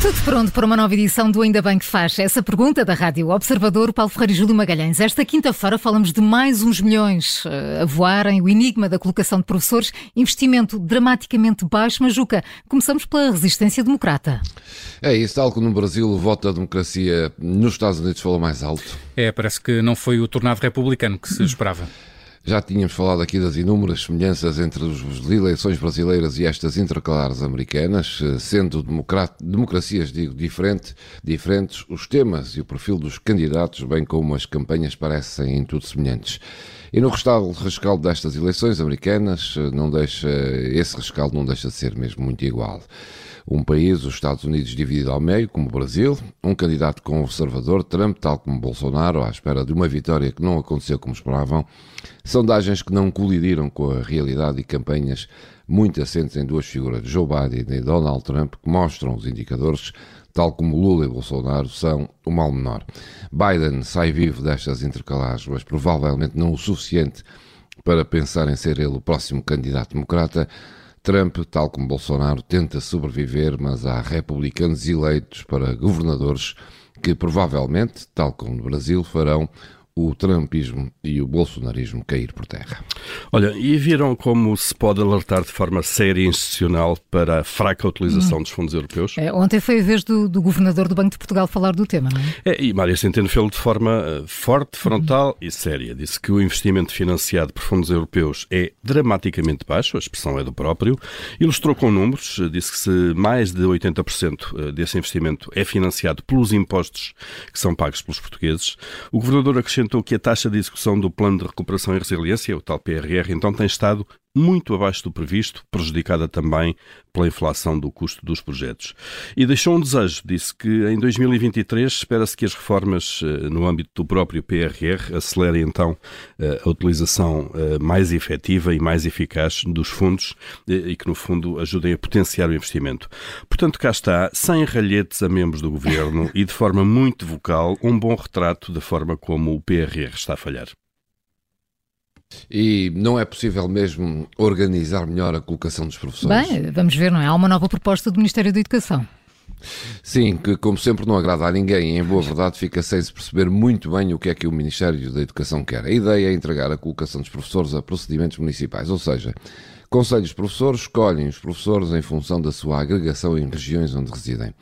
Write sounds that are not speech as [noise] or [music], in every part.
Tudo pronto para uma nova edição do Ainda Bem que Faz. Essa pergunta da Rádio Observador, Paulo Ferreira e Júlio Magalhães. Esta quinta-feira falamos de mais uns milhões uh, a voarem, o enigma da colocação de professores, investimento dramaticamente baixo. Mas, Juca, começamos pela resistência democrata. É isso, tal como no Brasil o voto da democracia nos Estados Unidos falou mais alto. É, parece que não foi o tornado republicano que se esperava. [clears throat] Já tínhamos falado aqui das inúmeras semelhanças entre as eleições brasileiras e estas intercalares americanas, eh, sendo democracias, digo, diferente, diferentes, os temas e o perfil dos candidatos, bem como as campanhas, parecem em tudo semelhantes. E no rescaldo destas eleições americanas, eh, não deixa, esse rescaldo não deixa de ser mesmo muito igual. Um país, os Estados Unidos, dividido ao meio, como o Brasil, um candidato conservador, Trump, tal como Bolsonaro, à espera de uma vitória que não aconteceu como esperavam, sondagens que não colidiram com a realidade e campanhas muito assentes em duas figuras, Joe Biden e Donald Trump, que mostram os indicadores, tal como Lula e Bolsonaro, são o mal menor. Biden sai vivo destas intercalares, mas provavelmente não o suficiente para pensar em ser ele o próximo candidato democrata. Trump, tal como Bolsonaro, tenta sobreviver, mas há republicanos eleitos para governadores que provavelmente, tal como no Brasil, farão o trumpismo e o bolsonarismo cair por terra. Olha, e viram como se pode alertar de forma séria e institucional para a fraca utilização hum. dos fundos europeus? É, ontem foi a vez do, do, governador do Banco de Portugal falar do tema, não é? é e Mária Centeno fez de forma uh, forte, frontal hum. e séria. Disse que o investimento financiado por fundos europeus é dramaticamente baixo, a expressão é do próprio. Ilustrou com números, uh, disse que se mais de 80% uh, desse investimento é financiado pelos impostos que são pagos pelos portugueses, o governador acrescentou acrescentou que a taxa de execução do Plano de Recuperação e Resiliência, o tal PRR, então tem estado muito abaixo do previsto, prejudicada também pela inflação do custo dos projetos. E deixou um desejo, disse que em 2023 espera-se que as reformas eh, no âmbito do próprio PRR acelerem então eh, a utilização eh, mais efetiva e mais eficaz dos fundos e que no fundo ajudem a potenciar o investimento. Portanto, cá está, sem ralhetes a membros do governo e de forma muito vocal, um bom retrato da forma como o PRR está a falhar. E não é possível mesmo organizar melhor a colocação dos professores? Bem, vamos ver, não é? Há uma nova proposta do Ministério da Educação. Sim, que como sempre não agrada a ninguém em boa verdade fica sem se perceber muito bem o que é que o Ministério da Educação quer. A ideia é entregar a colocação dos professores a procedimentos municipais, ou seja, conselhos professores escolhem os professores em função da sua agregação em regiões onde residem.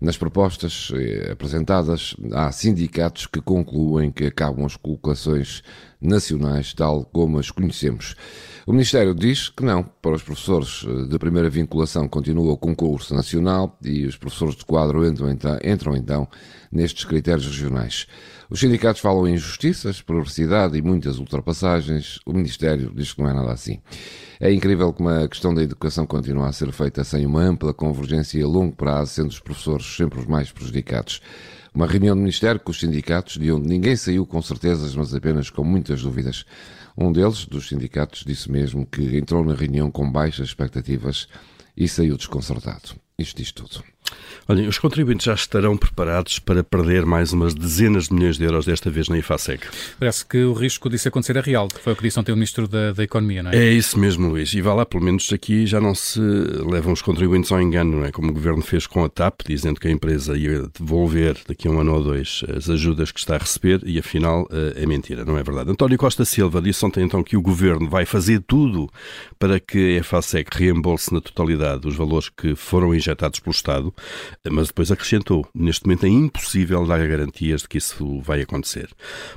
Nas propostas eh, apresentadas, há sindicatos que concluem que acabam as colocações nacionais tal como as conhecemos. O Ministério diz que não, para os professores eh, de primeira vinculação continua o concurso nacional e os professores de quadro entram então, entram, então nestes critérios regionais. Os sindicatos falam em injustiças, perversidade e muitas ultrapassagens. O Ministério diz que não é nada assim. É incrível como a questão da educação continua a ser feita sem uma ampla convergência a longo prazo, sendo os professores sempre os mais prejudicados. Uma reunião do Ministério com os sindicatos, de onde ninguém saiu com certezas, mas apenas com muitas dúvidas. Um deles, dos sindicatos, disse mesmo que entrou na reunião com baixas expectativas e saiu desconcertado. Isto diz tudo. Olhem, os contribuintes já estarão preparados para perder mais umas dezenas de milhões de euros desta vez na IFASEC. Parece que o risco disso acontecer é real, foi o que disse ontem o Ministro da, da Economia, não é? É isso mesmo, Luís. E vá lá, pelo menos aqui já não se levam os contribuintes ao engano, não é? Como o Governo fez com a TAP, dizendo que a empresa ia devolver daqui a um ano ou dois as ajudas que está a receber e afinal eh, é mentira, não é verdade? António Costa Silva disse ontem então que o Governo vai fazer tudo para que a IFASEC reembolse na totalidade os valores que foram injetados pelo Estado, mas depois acrescentou: neste momento é impossível dar garantias de que isso vai acontecer.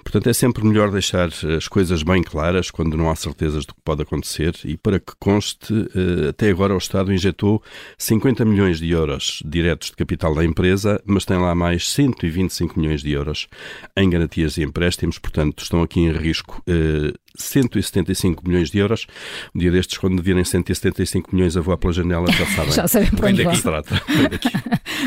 Portanto, é sempre melhor deixar as coisas bem claras quando não há certezas do que pode acontecer e para que conste, eh, até agora o Estado injetou 50 milhões de euros diretos de capital da empresa, mas tem lá mais 125 milhões de euros em garantias e empréstimos, portanto, estão aqui em risco 175 eh, milhões de euros. Um dia destes, quando virem 175 milhões a voar pela janela, já sabem. já sabem para onde se [laughs] trata.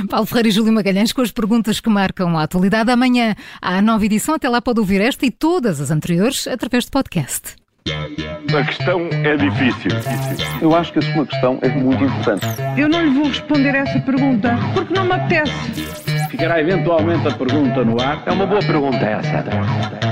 Paulo Ferreira e Júlio Magalhães com as perguntas que marcam a atualidade. Amanhã há a nova edição. Até lá pode ouvir esta e todas as anteriores através de podcast. A questão é difícil. Eu acho que a sua questão é muito importante. Eu não lhe vou responder essa pergunta porque não me apetece. Ficará eventualmente a pergunta no ar. É uma boa pergunta essa.